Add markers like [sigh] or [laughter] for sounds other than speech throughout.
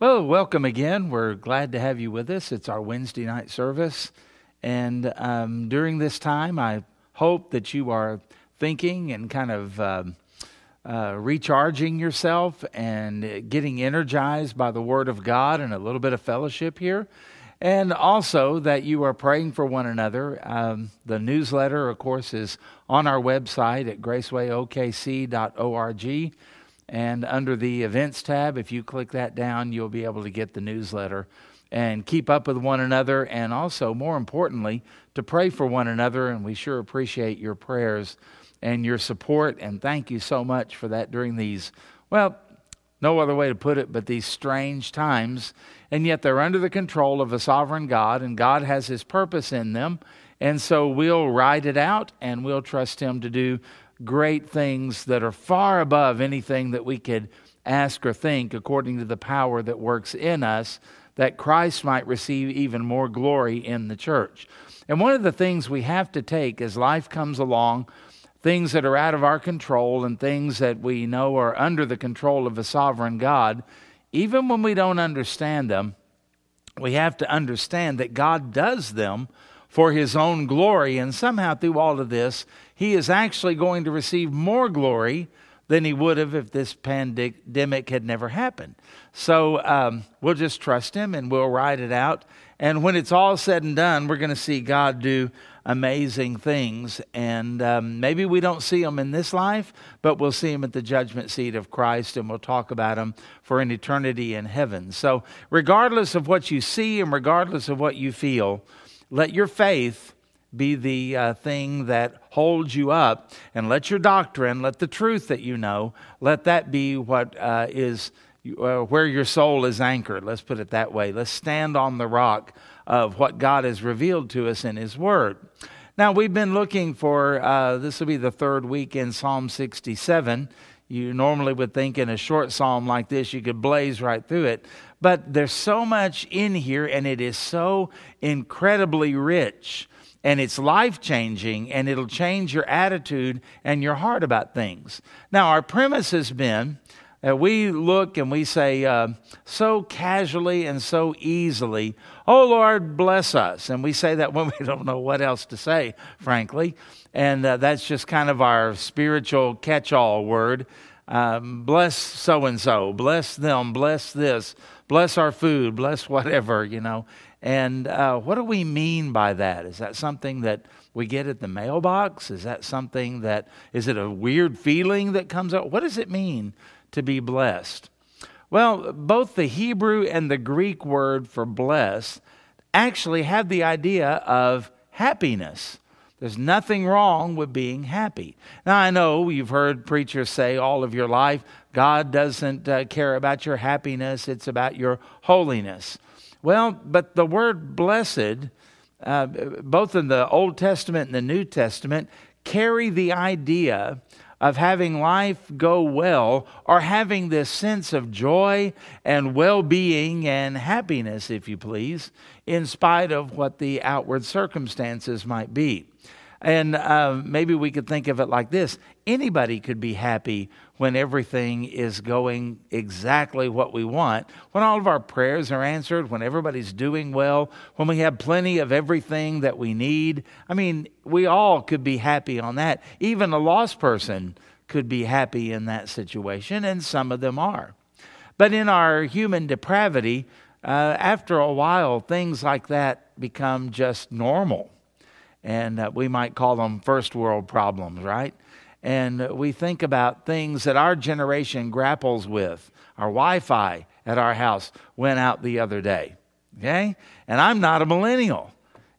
Well, welcome again. We're glad to have you with us. It's our Wednesday night service. And um, during this time, I hope that you are thinking and kind of um, uh, recharging yourself and getting energized by the Word of God and a little bit of fellowship here. And also that you are praying for one another. Um, the newsletter, of course, is on our website at gracewayokc.org. And under the events tab, if you click that down, you'll be able to get the newsletter and keep up with one another. And also, more importantly, to pray for one another. And we sure appreciate your prayers and your support. And thank you so much for that during these, well, no other way to put it, but these strange times. And yet they're under the control of a sovereign God, and God has His purpose in them. And so we'll ride it out and we'll trust Him to do great things that are far above anything that we could ask or think, according to the power that works in us, that Christ might receive even more glory in the church. And one of the things we have to take as life comes along, things that are out of our control and things that we know are under the control of a sovereign God, even when we don't understand them, we have to understand that God does them for his own glory. And somehow, through all of this, he is actually going to receive more glory than he would have if this pandemic had never happened. So um, we'll just trust him and we'll ride it out. And when it's all said and done, we're going to see God do amazing things. And um, maybe we don't see them in this life, but we'll see them at the judgment seat of Christ and we'll talk about them for an eternity in heaven. So, regardless of what you see and regardless of what you feel, let your faith be the uh, thing that holds you up, and let your doctrine, let the truth that you know, let that be what uh, is uh, where your soul is anchored. Let's put it that way. Let's stand on the rock of what God has revealed to us in His Word. Now, we've been looking for, uh, this will be the third week in Psalm 67. You normally would think in a short psalm like this, you could blaze right through it. But there's so much in here, and it is so incredibly rich and it's life changing and it'll change your attitude and your heart about things. Now, our premise has been that we look and we say uh, so casually and so easily, Oh Lord, bless us. And we say that when we [laughs] don't know what else to say, frankly. And uh, that's just kind of our spiritual catch all word. Um, bless so and so, bless them, bless this, bless our food, bless whatever, you know. And uh, what do we mean by that? Is that something that we get at the mailbox? Is that something that, is it a weird feeling that comes up? What does it mean to be blessed? Well, both the Hebrew and the Greek word for blessed actually have the idea of happiness. There's nothing wrong with being happy. Now, I know you've heard preachers say all of your life, God doesn't uh, care about your happiness, it's about your holiness. Well, but the word blessed, uh, both in the Old Testament and the New Testament, carry the idea of having life go well or having this sense of joy and well being and happiness, if you please, in spite of what the outward circumstances might be. And uh, maybe we could think of it like this anybody could be happy when everything is going exactly what we want, when all of our prayers are answered, when everybody's doing well, when we have plenty of everything that we need. I mean, we all could be happy on that. Even a lost person could be happy in that situation, and some of them are. But in our human depravity, uh, after a while, things like that become just normal and uh, we might call them first world problems, right? And we think about things that our generation grapples with. Our Wi Fi at our house went out the other day, okay? And I'm not a millennial,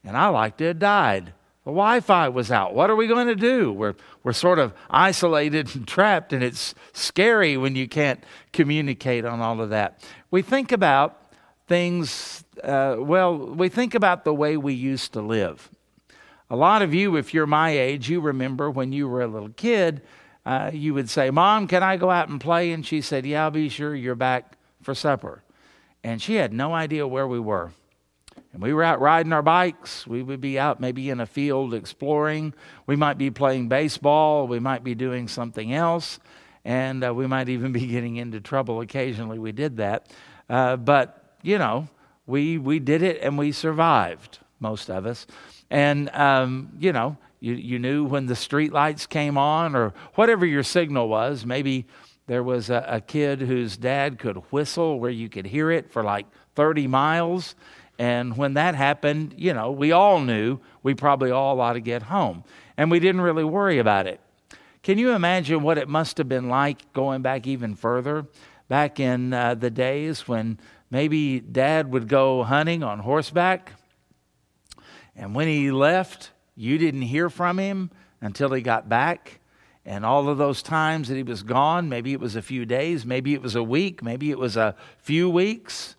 and I like to have died. The Wi Fi was out. What are we going to do? We're, we're sort of isolated and trapped, and it's scary when you can't communicate on all of that. We think about things, uh, well, we think about the way we used to live. A lot of you, if you're my age, you remember when you were a little kid, uh, you would say, Mom, can I go out and play? And she said, Yeah, I'll be sure you're back for supper. And she had no idea where we were. And we were out riding our bikes. We would be out maybe in a field exploring. We might be playing baseball. We might be doing something else. And uh, we might even [laughs] be getting into trouble occasionally. We did that. Uh, but, you know, we, we did it and we survived, most of us. And, um, you know, you, you knew when the street lights came on or whatever your signal was. Maybe there was a, a kid whose dad could whistle where you could hear it for like 30 miles. And when that happened, you know, we all knew we probably all ought to get home. And we didn't really worry about it. Can you imagine what it must have been like going back even further? Back in uh, the days when maybe dad would go hunting on horseback, and when he left, you didn't hear from him until he got back. And all of those times that he was gone, maybe it was a few days, maybe it was a week, maybe it was a few weeks,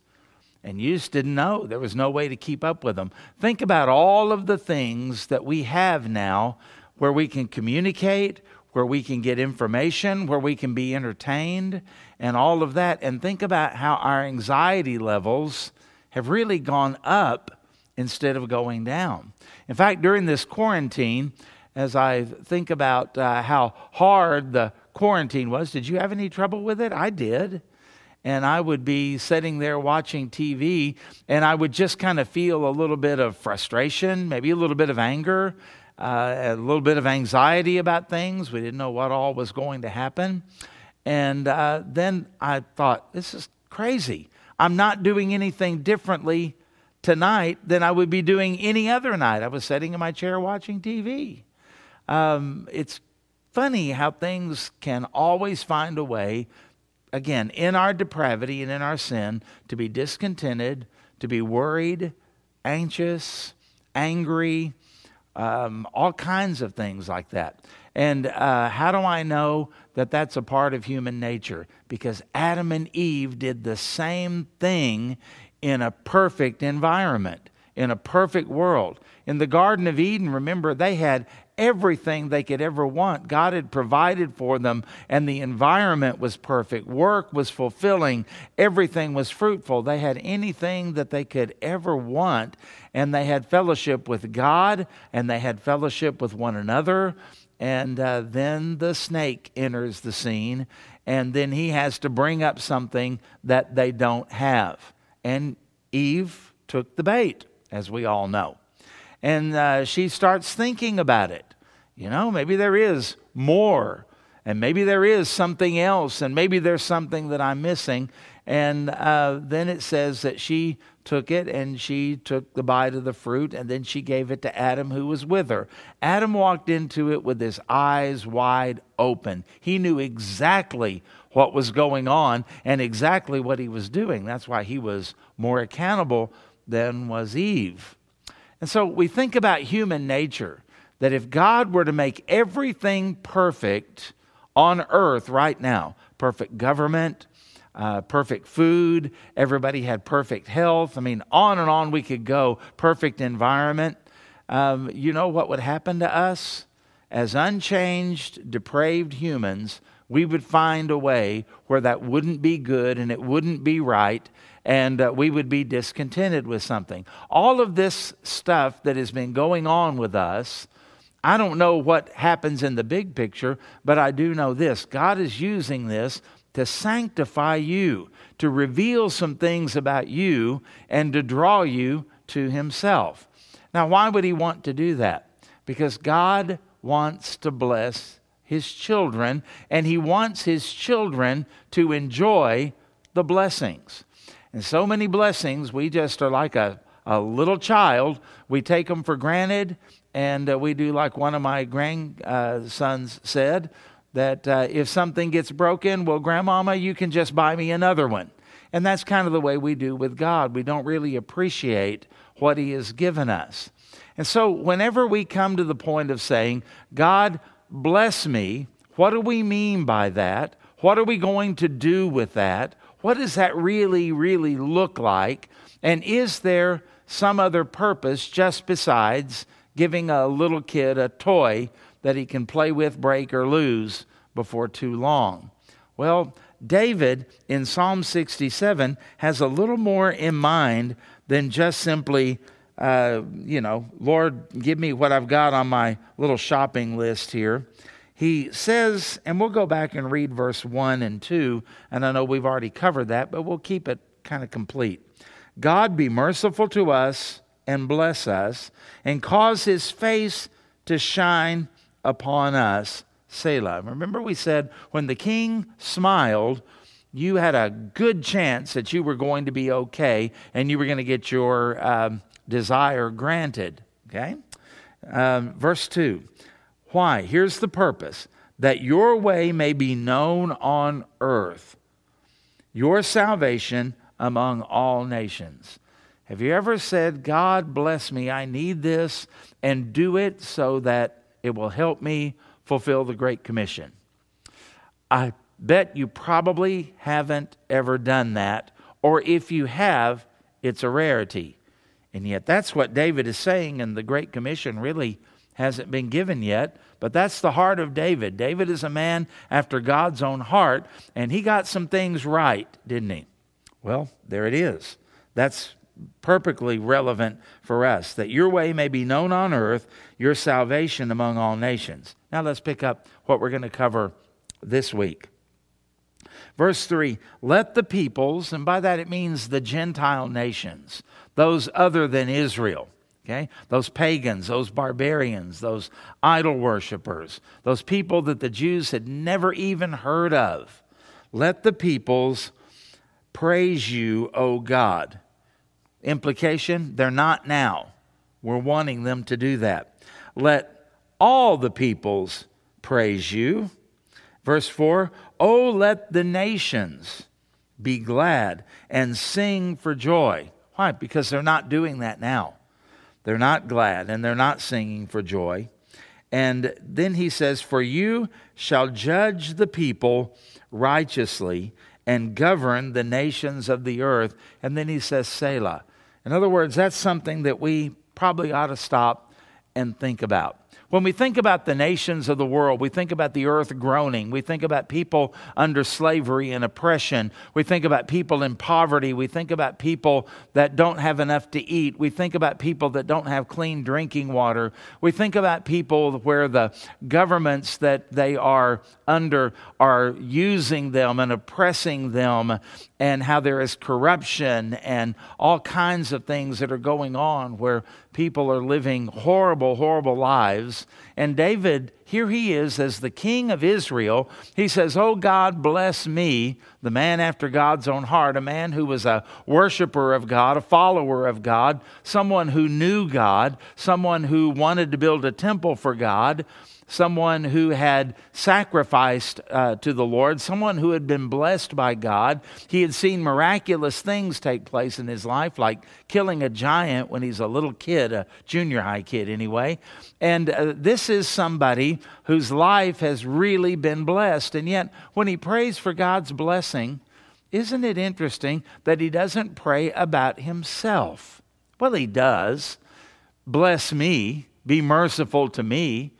and you just didn't know. There was no way to keep up with them. Think about all of the things that we have now where we can communicate, where we can get information, where we can be entertained, and all of that. And think about how our anxiety levels have really gone up instead of going down. In fact, during this quarantine, as I think about uh, how hard the quarantine was, did you have any trouble with it? I did. And I would be sitting there watching TV, and I would just kind of feel a little bit of frustration, maybe a little bit of anger uh, a little bit of anxiety about things. We didn't know what all was going to happen. And uh, then I thought, this is crazy. I'm not doing anything differently tonight than I would be doing any other night. I was sitting in my chair watching TV. Um, it's funny how things can always find a way, again, in our depravity and in our sin, to be discontented, to be worried, anxious, angry, um, all kinds of things like that. And uh, how do I know that that's a part of human nature? Because Adam and Eve did the same thing in a perfect environment, in a perfect world. In the Garden of Eden, remember, they had everything they could ever want. God had provided for them, and the environment was perfect. Work was fulfilling, everything was fruitful. They had anything that they could ever want, and they had fellowship with God, and they had fellowship with one another. And uh, then the snake enters the scene, and then he has to bring up something that they don't have. And Eve took the bait, as we all know. And uh, she starts thinking about it. You know, maybe there is more, and maybe there is something else, and maybe there's something that I'm missing. And uh, then it says that she took it and she took the bite of the fruit and then she gave it to Adam, who was with her. Adam walked into it with his eyes wide open. He knew exactly what was going on and exactly what he was doing. That's why he was more accountable than was Eve. And so we think about human nature that if God were to make everything perfect on earth right now, perfect government, uh, perfect food, everybody had perfect health, I mean, on and on we could go, perfect environment, um, you know what would happen to us? As unchanged, depraved humans, we would find a way where that wouldn't be good and it wouldn't be right, and uh, we would be discontented with something. All of this stuff that has been going on with us I don't know what happens in the big picture, but I do know this God is using this to sanctify you, to reveal some things about you, and to draw you to Himself. Now, why would He want to do that? Because God wants to bless His children, and He wants His children to enjoy the blessings. And so many blessings, we just are like a, a little child. We take them for granted and uh, we do like one of my grandsons said that uh, if something gets broken, well, grandmama, you can just buy me another one. And that's kind of the way we do with God. We don't really appreciate what He has given us. And so, whenever we come to the point of saying, God, bless me, what do we mean by that? What are we going to do with that? What does that really, really look like? And is there some other purpose just besides giving a little kid a toy that he can play with, break, or lose before too long. Well, David in Psalm 67 has a little more in mind than just simply, uh, you know, Lord, give me what I've got on my little shopping list here. He says, and we'll go back and read verse 1 and 2, and I know we've already covered that, but we'll keep it kind of complete. God be merciful to us and bless us, and cause his face to shine upon us. Selah. Remember, we said when the king smiled, you had a good chance that you were going to be okay and you were going to get your um, desire granted. Okay? Um, verse 2. Why? Here's the purpose that your way may be known on earth, your salvation among all nations. Have you ever said, God bless me, I need this, and do it so that it will help me fulfill the Great Commission? I bet you probably haven't ever done that, or if you have, it's a rarity. And yet, that's what David is saying, and the Great Commission really hasn't been given yet. But that's the heart of David. David is a man after God's own heart, and he got some things right, didn't he? Well, there it is. That's perfectly relevant for us that your way may be known on earth, your salvation among all nations. Now let's pick up what we're going to cover this week. Verse 3 Let the peoples, and by that it means the Gentile nations, those other than Israel, okay, those pagans, those barbarians, those idol worshippers, those people that the Jews had never even heard of, let the peoples praise you, O God. Implication, they're not now. We're wanting them to do that. Let all the peoples praise you. Verse 4 Oh, let the nations be glad and sing for joy. Why? Because they're not doing that now. They're not glad and they're not singing for joy. And then he says, For you shall judge the people righteously and govern the nations of the earth. And then he says, Selah. In other words, that's something that we probably ought to stop and think about. When we think about the nations of the world, we think about the earth groaning. We think about people under slavery and oppression. We think about people in poverty. We think about people that don't have enough to eat. We think about people that don't have clean drinking water. We think about people where the governments that they are under are using them and oppressing them, and how there is corruption and all kinds of things that are going on where people are living horrible, horrible lives. And David, here he is as the king of Israel. He says, Oh God, bless me, the man after God's own heart, a man who was a worshiper of God, a follower of God, someone who knew God, someone who wanted to build a temple for God someone who had sacrificed uh, to the Lord, someone who had been blessed by God. He had seen miraculous things take place in his life, like killing a giant when he's a little kid, a junior high kid anyway. And uh, this is somebody whose life has really been blessed. And yet, when he prays for God's blessing, isn't it interesting that he doesn't pray about himself? Well, he does. Bless me, be merciful to me.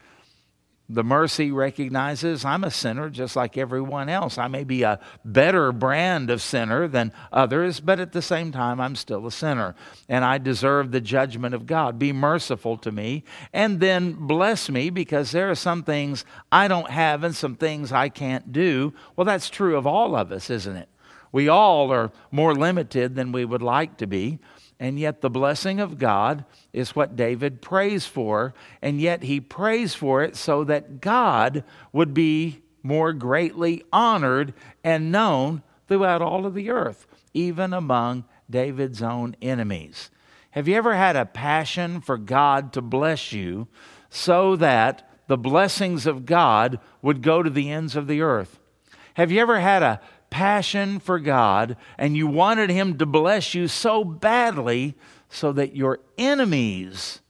The mercy recognizes I'm a sinner just like everyone else. I may be a better brand of sinner than others, but at the same time, I'm still a sinner. And I deserve the judgment of God. Be merciful to me and then bless me because there are some things I don't have and some things I can't do. Well, that's true of all of us, isn't it? We all are more limited than we would like to be. And yet, the blessing of God is what David prays for. And yet, he prays for it so that God would be more greatly honored and known throughout all of the earth, even among David's own enemies. Have you ever had a passion for God to bless you so that the blessings of God would go to the ends of the earth? Have you ever had a passion for God and you wanted Him to bless you so badly so that your enemies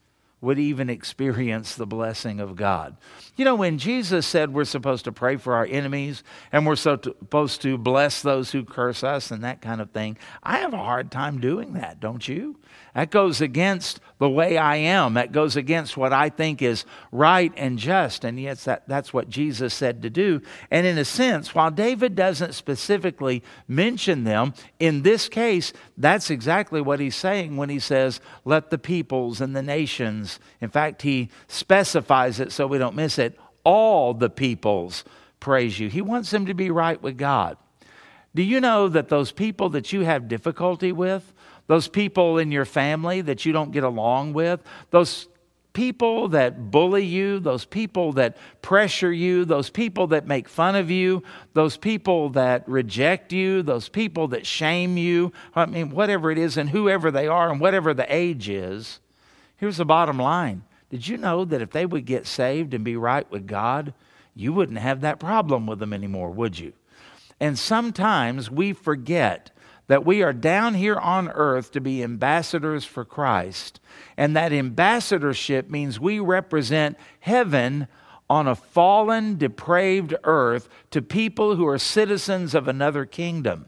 would even experience the blessing of God. You know, when Jesus said we're supposed to pray for our enemies and we're supposed to bless those who curse us and that kind of thing, I have a hard time doing that, don't you? That goes against the way I am. That goes against what I think is right and just. And yes, that, that's what Jesus said to do. And in a sense, while David doesn't specifically mention them, in this case, that's exactly what he's saying when he says, Let the peoples and the nations, in fact, he specifies it so we don't miss it, all the peoples praise you. He wants them to be right with God. Do you know that those people that you have difficulty with, those people in your family that you don't get along with, those people that bully you, those people that pressure you, those people that make fun of you, those people that reject you, those people that shame you, I mean, whatever it is, and whoever they are, and whatever the age is, here's the bottom line. Did you know that if they would get saved and be right with God, you wouldn't have that problem with them anymore, would you? And sometimes we forget that we are down here on earth to be ambassadors for Christ. And that ambassadorship means we represent heaven on a fallen, depraved earth to people who are citizens of another kingdom,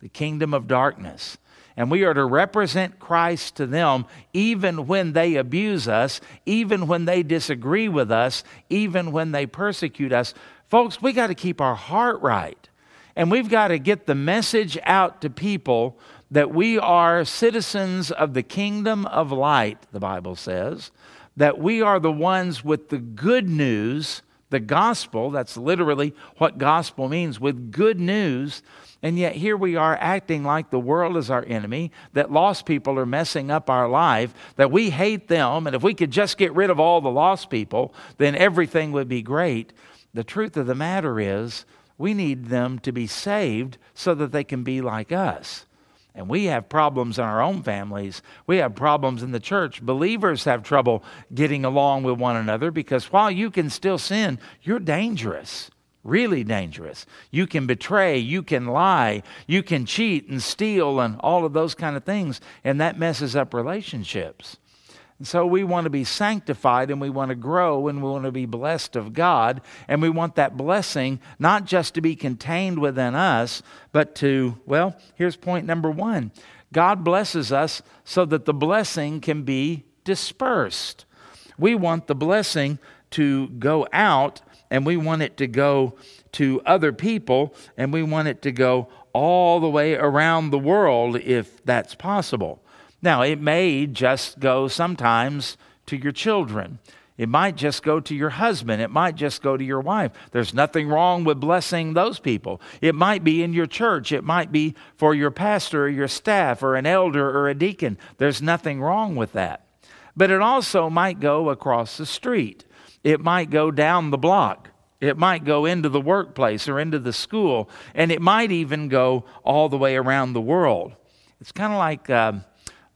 the kingdom of darkness. And we are to represent Christ to them even when they abuse us, even when they disagree with us, even when they persecute us. Folks, we got to keep our heart right. And we've got to get the message out to people that we are citizens of the kingdom of light, the Bible says, that we are the ones with the good news, the gospel. That's literally what gospel means, with good news. And yet here we are acting like the world is our enemy, that lost people are messing up our life, that we hate them, and if we could just get rid of all the lost people, then everything would be great. The truth of the matter is, we need them to be saved so that they can be like us. And we have problems in our own families. We have problems in the church. Believers have trouble getting along with one another because while you can still sin, you're dangerous, really dangerous. You can betray, you can lie, you can cheat and steal and all of those kind of things, and that messes up relationships. And so we want to be sanctified and we want to grow and we want to be blessed of God. And we want that blessing not just to be contained within us, but to, well, here's point number one God blesses us so that the blessing can be dispersed. We want the blessing to go out and we want it to go to other people and we want it to go all the way around the world if that's possible. Now, it may just go sometimes to your children. It might just go to your husband. It might just go to your wife. There's nothing wrong with blessing those people. It might be in your church. It might be for your pastor or your staff or an elder or a deacon. There's nothing wrong with that. But it also might go across the street. It might go down the block. It might go into the workplace or into the school. And it might even go all the way around the world. It's kind of like. Um,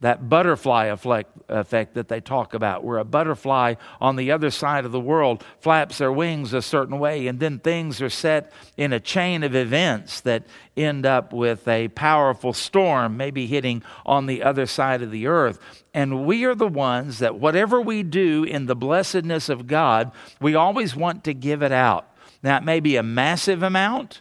that butterfly effect, that they talk about, where a butterfly on the other side of the world flaps their wings a certain way, and then things are set in a chain of events that end up with a powerful storm maybe hitting on the other side of the earth. And we are the ones that, whatever we do in the blessedness of God, we always want to give it out. Now, it may be a massive amount,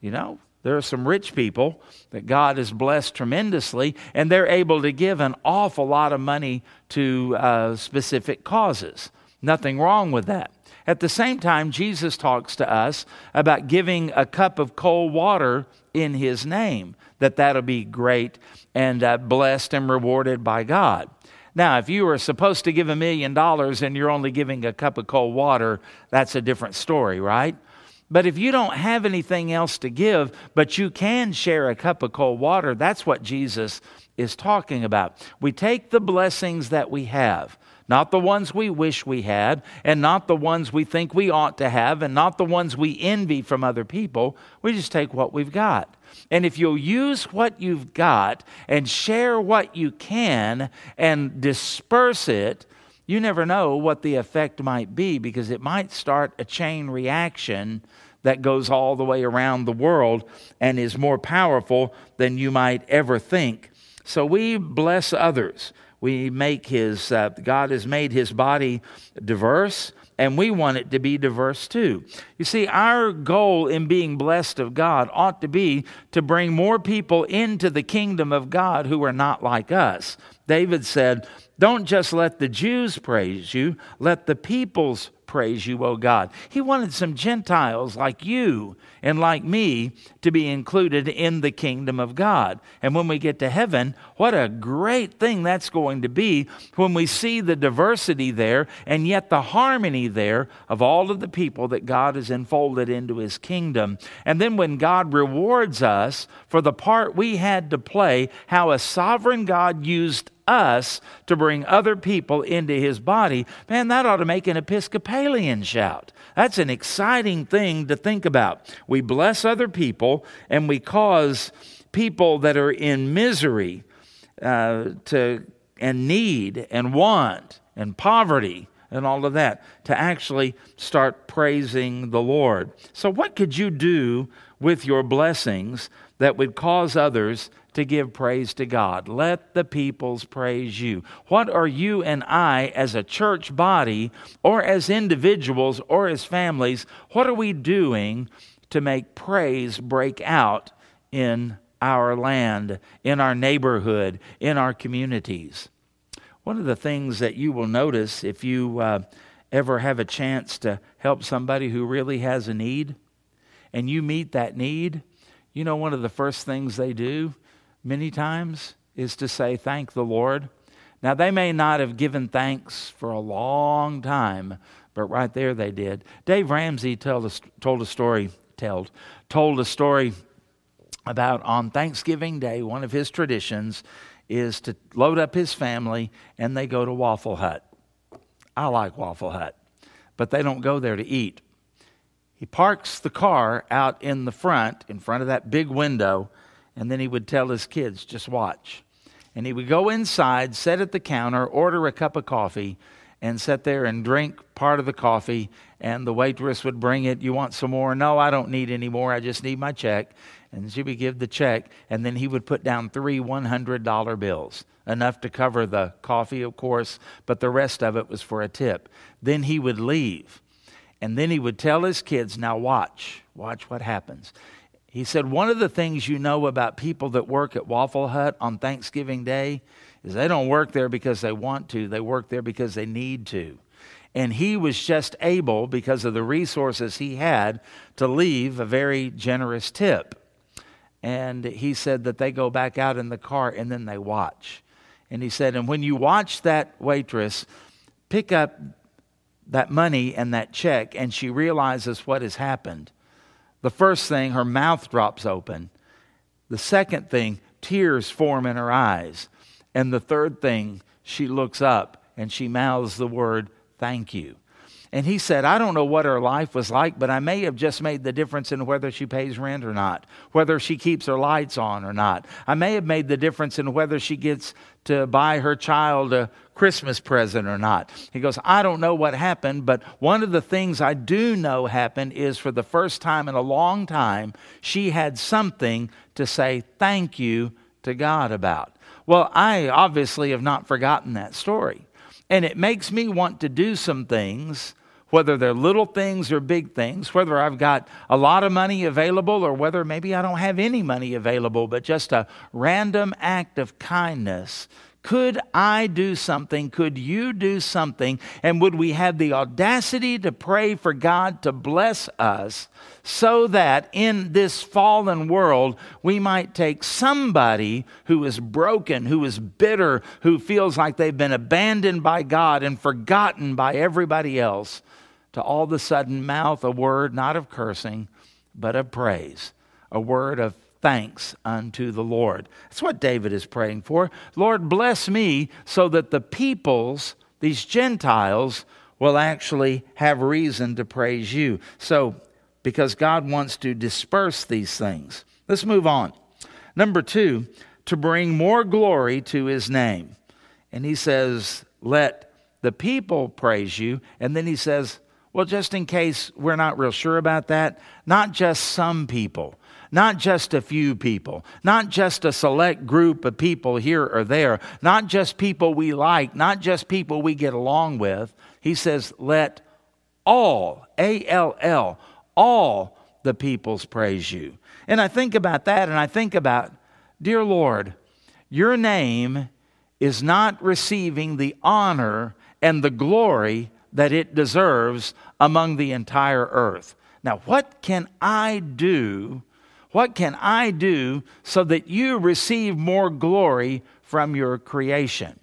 you know, there are some rich people that God has blessed tremendously, and they're able to give an awful lot of money to uh, specific causes. Nothing wrong with that. At the same time, Jesus talks to us about giving a cup of cold water in His name, that that'll be great and uh, blessed and rewarded by God. Now, if you are supposed to give a million dollars and you're only giving a cup of cold water, that's a different story, right? But if you don't have anything else to give, but you can share a cup of cold water, that's what Jesus is talking about. We take the blessings that we have, not the ones we wish we had, and not the ones we think we ought to have, and not the ones we envy from other people. We just take what we've got. And if you'll use what you've got and share what you can and disperse it, you never know what the effect might be because it might start a chain reaction that goes all the way around the world and is more powerful than you might ever think. So we bless others. We make his, uh, God has made his body diverse, and we want it to be diverse too. You see, our goal in being blessed of God ought to be to bring more people into the kingdom of God who are not like us. David said, Don't just let the Jews praise you, let the peoples praise you, O God. He wanted some Gentiles like you and like me to be included in the kingdom of God. And when we get to heaven, what a great thing that's going to be when we see the diversity there and yet the harmony there of all of the people that God has enfolded into his kingdom. And then when God rewards us for the part we had to play, how a sovereign God used us to bring other people into his body, man, that ought to make an Episcopalian shout. That's an exciting thing to think about. We bless other people and we cause people that are in misery uh, to, and need and want and poverty and all of that to actually start praising the Lord. So, what could you do with your blessings that would cause others to give praise to God. Let the peoples praise you. What are you and I, as a church body, or as individuals, or as families, what are we doing to make praise break out in our land, in our neighborhood, in our communities? One of the things that you will notice if you uh, ever have a chance to help somebody who really has a need, and you meet that need, you know, one of the first things they do many times is to say, Thank the Lord. Now, they may not have given thanks for a long time, but right there they did. Dave Ramsey told a, told a story, told, told a story about on Thanksgiving Day, one of his traditions is to load up his family and they go to Waffle Hut. I like Waffle Hut, but they don't go there to eat. He parks the car out in the front, in front of that big window, and then he would tell his kids, just watch. And he would go inside, sit at the counter, order a cup of coffee, and sit there and drink part of the coffee. And the waitress would bring it. You want some more? No, I don't need any more. I just need my check. And she would give the check. And then he would put down three $100 bills, enough to cover the coffee, of course, but the rest of it was for a tip. Then he would leave. And then he would tell his kids, now watch, watch what happens. He said, One of the things you know about people that work at Waffle Hut on Thanksgiving Day is they don't work there because they want to, they work there because they need to. And he was just able, because of the resources he had, to leave a very generous tip. And he said that they go back out in the car and then they watch. And he said, and when you watch that waitress pick up that money and that check and she realizes what has happened, the first thing, her mouth drops open. The second thing, tears form in her eyes. And the third thing, she looks up and she mouths the word, thank you. And he said, I don't know what her life was like, but I may have just made the difference in whether she pays rent or not, whether she keeps her lights on or not. I may have made the difference in whether she gets to buy her child a Christmas present or not. He goes, I don't know what happened, but one of the things I do know happened is for the first time in a long time, she had something to say thank you to God about. Well, I obviously have not forgotten that story. And it makes me want to do some things, whether they're little things or big things, whether I've got a lot of money available or whether maybe I don't have any money available, but just a random act of kindness could I do something? Could you do something? And would we have the audacity to pray for God to bless us so that in this fallen world we might take somebody who is broken, who is bitter, who feels like they've been abandoned by God and forgotten by everybody else, to all of a sudden mouth a word not of cursing, but of praise, a word of thanks unto the Lord. That's what David is praying for. Lord, bless me so that the peoples, these Gentiles, will actually have reason to praise you. So, because God wants to disperse these things. Let's move on. Number two, to bring more glory to his name. And he says, Let the people praise you. And then he says, Well, just in case we're not real sure about that, not just some people not just a few people, not just a select group of people here or there, not just people we like, not just people we get along with. He says, let all, A L L, all the peoples praise you. And I think about that and I think about, dear Lord, your name is not receiving the honor and the glory that it deserves among the entire earth. Now, what can I do? What can I do so that you receive more glory from your creation?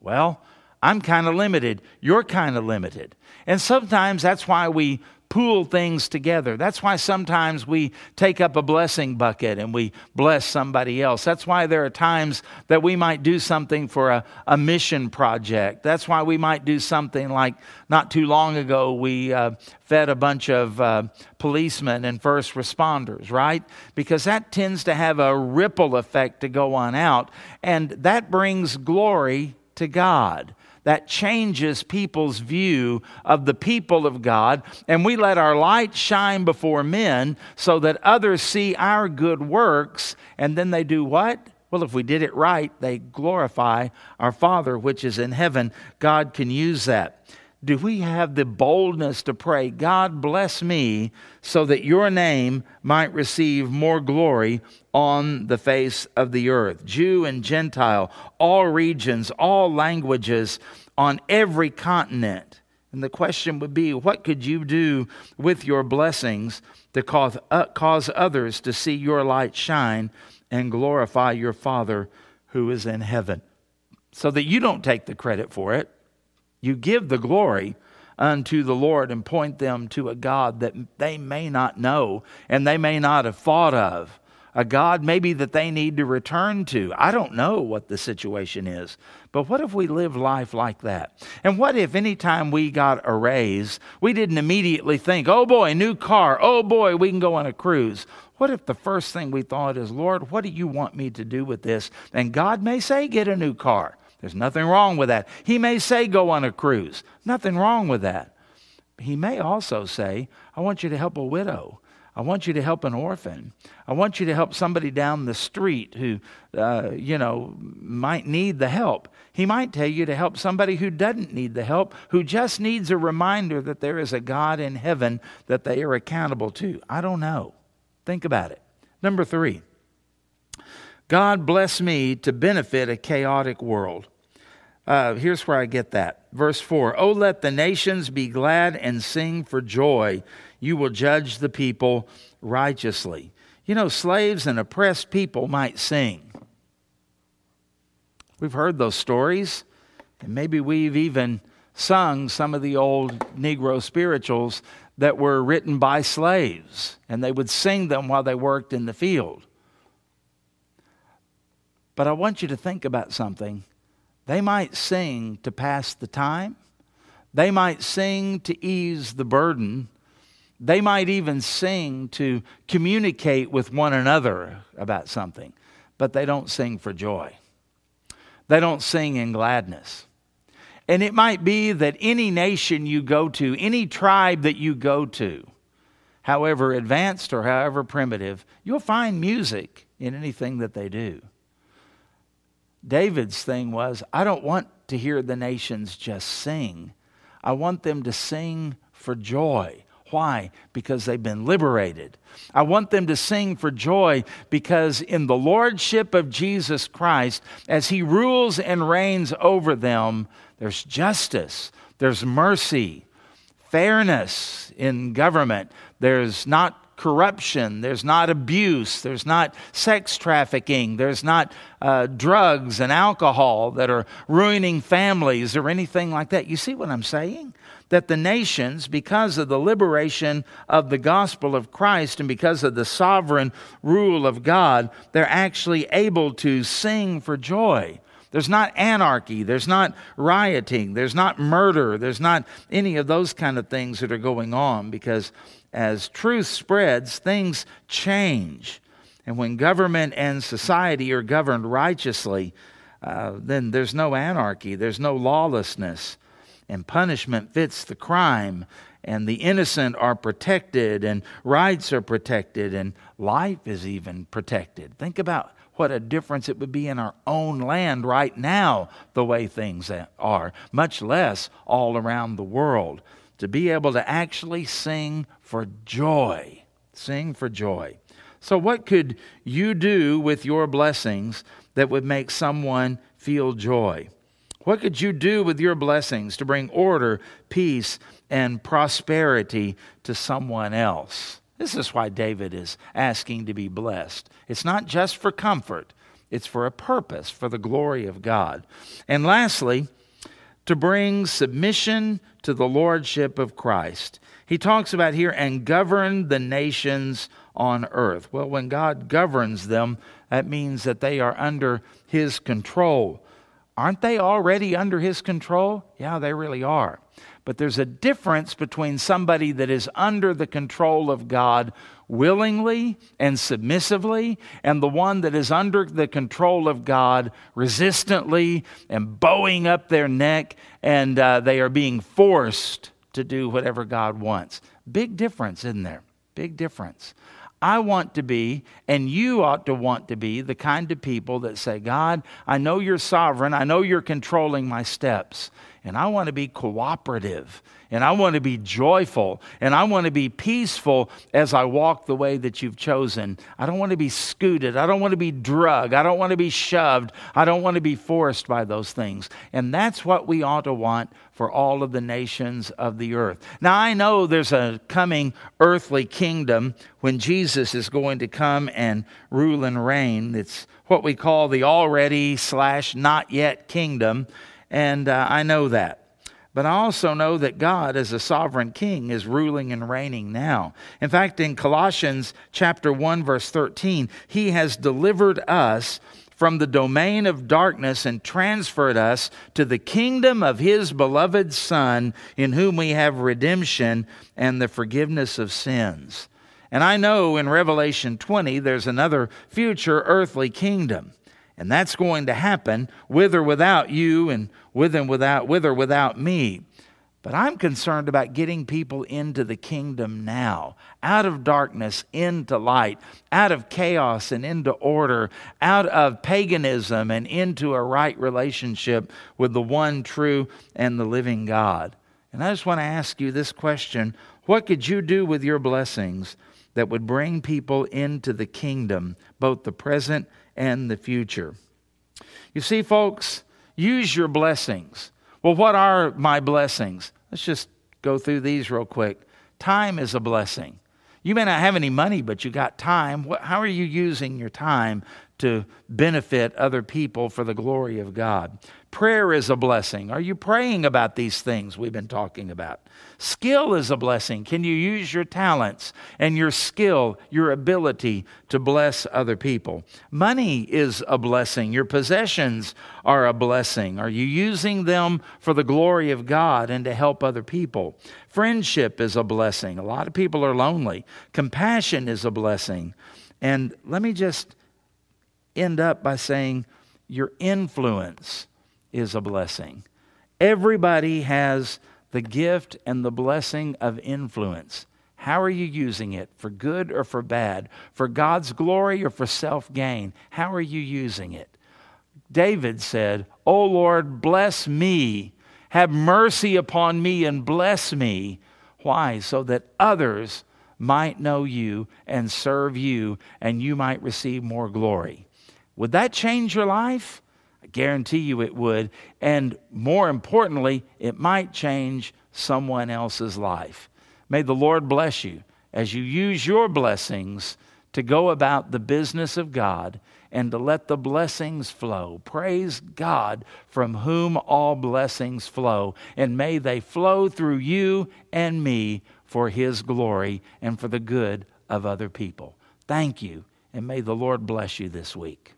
Well, I'm kind of limited. You're kind of limited. And sometimes that's why we pool things together. That's why sometimes we take up a blessing bucket and we bless somebody else. That's why there are times that we might do something for a, a mission project. That's why we might do something like not too long ago, we uh, fed a bunch of uh, policemen and first responders, right? Because that tends to have a ripple effect to go on out, and that brings glory to God that changes people's view of the people of God. And we let our light shine before men so that others see our good works. And then they do what? Well, if we did it right, they glorify our Father which is in heaven. God can use that do we have the boldness to pray, God bless me so that your name might receive more glory on the face of the earth? Jew and Gentile, all regions, all languages, on every continent. And the question would be what could you do with your blessings to cause, uh, cause others to see your light shine and glorify your Father who is in heaven? So that you don't take the credit for it you give the glory unto the Lord and point them to a God that they may not know and they may not have thought of. A God maybe that they need to return to. I don't know what the situation is, but what if we live life like that? And what if anytime we got a raise, we didn't immediately think, oh boy, new car, oh boy, we can go on a cruise? What if the first thing we thought is, Lord, what do you want me to do with this? And God may say, get a new car. There's nothing wrong with that. He may say, go on a cruise. Nothing wrong with that. He may also say, I want you to help a widow. I want you to help an orphan. I want you to help somebody down the street who, uh, you know, might need the help. He might tell you to help somebody who doesn't need the help, who just needs a reminder that there is a God in heaven that they are accountable to. I don't know. Think about it. Number three, God bless me to benefit a chaotic world. Uh, here's where I get that. Verse 4 Oh, let the nations be glad and sing for joy. You will judge the people righteously. You know, slaves and oppressed people might sing. We've heard those stories, and maybe we've even sung some of the old Negro spirituals that were written by slaves, and they would sing them while they worked in the field. But I want you to think about something they might sing to pass the time. They might sing to ease the burden. They might even sing to communicate with one another about something, but they don't sing for joy. They don't sing in gladness. And it might be that any nation you go to, any tribe that you go to, however advanced or however primitive, you'll find music in anything that they do. David's thing was, I don't want to hear the nations just sing. I want them to sing for joy. Why? Because they've been liberated. I want them to sing for joy because in the lordship of Jesus Christ, as he rules and reigns over them, there's justice, there's mercy, fairness in government. There's not corruption, there's not abuse, there's not sex trafficking, there's not uh, drugs and alcohol that are ruining families or anything like that. You see what I'm saying? That the nations, because of the liberation of the gospel of Christ and because of the sovereign rule of God, they're actually able to sing for joy. There's not anarchy. There's not rioting. There's not murder. There's not any of those kind of things that are going on because as truth spreads, things change. And when government and society are governed righteously, uh, then there's no anarchy, there's no lawlessness, and punishment fits the crime, and the innocent are protected, and rights are protected, and life is even protected. Think about what a difference it would be in our own land right now, the way things are, much less all around the world to be able to actually sing for joy. Sing for joy. So, what could you do with your blessings that would make someone feel joy? What could you do with your blessings to bring order, peace, and prosperity to someone else? This is why David is asking to be blessed. It's not just for comfort, it's for a purpose, for the glory of God. And lastly, to bring submission to the lordship of Christ. He talks about here, and govern the nations on earth. Well, when God governs them, that means that they are under His control. Aren't they already under His control? Yeah, they really are. But there's a difference between somebody that is under the control of God willingly and submissively, and the one that is under the control of God resistantly and bowing up their neck, and uh, they are being forced to do whatever God wants. Big difference, isn't there? Big difference. I want to be, and you ought to want to be, the kind of people that say, God, I know you're sovereign. I know you're controlling my steps. And I want to be cooperative and I want to be joyful and I want to be peaceful as I walk the way that you've chosen. I don't want to be scooted. I don't want to be drugged. I don't want to be shoved. I don't want to be forced by those things. And that's what we ought to want for all of the nations of the earth. Now, I know there's a coming earthly kingdom when Jesus is going to come and rule and reign. It's what we call the already slash not yet kingdom. And uh, I know that. But I also know that God, as a sovereign king, is ruling and reigning now. In fact, in Colossians chapter 1, verse 13, he has delivered us from the domain of darkness and transferred us to the kingdom of his beloved Son, in whom we have redemption and the forgiveness of sins. And I know in Revelation 20 there's another future earthly kingdom. And that's going to happen with or without you and with and without with or without me. But I'm concerned about getting people into the kingdom now, out of darkness into light, out of chaos and into order, out of paganism and into a right relationship with the one true and the living God. And I just want to ask you this question What could you do with your blessings that would bring people into the kingdom, both the present and the future. You see, folks, use your blessings. Well, what are my blessings? Let's just go through these real quick. Time is a blessing. You may not have any money, but you got time. How are you using your time to benefit other people for the glory of God? Prayer is a blessing. Are you praying about these things we've been talking about? Skill is a blessing. Can you use your talents and your skill, your ability to bless other people? Money is a blessing. Your possessions are a blessing. Are you using them for the glory of God and to help other people? Friendship is a blessing. A lot of people are lonely. Compassion is a blessing. And let me just end up by saying your influence is a blessing. Everybody has the gift and the blessing of influence. How are you using it? For good or for bad? For God's glory or for self gain? How are you using it? David said, O Lord, bless me. Have mercy upon me and bless me. Why? So that others might know you and serve you and you might receive more glory. Would that change your life? Guarantee you it would. And more importantly, it might change someone else's life. May the Lord bless you as you use your blessings to go about the business of God and to let the blessings flow. Praise God from whom all blessings flow. And may they flow through you and me for His glory and for the good of other people. Thank you, and may the Lord bless you this week.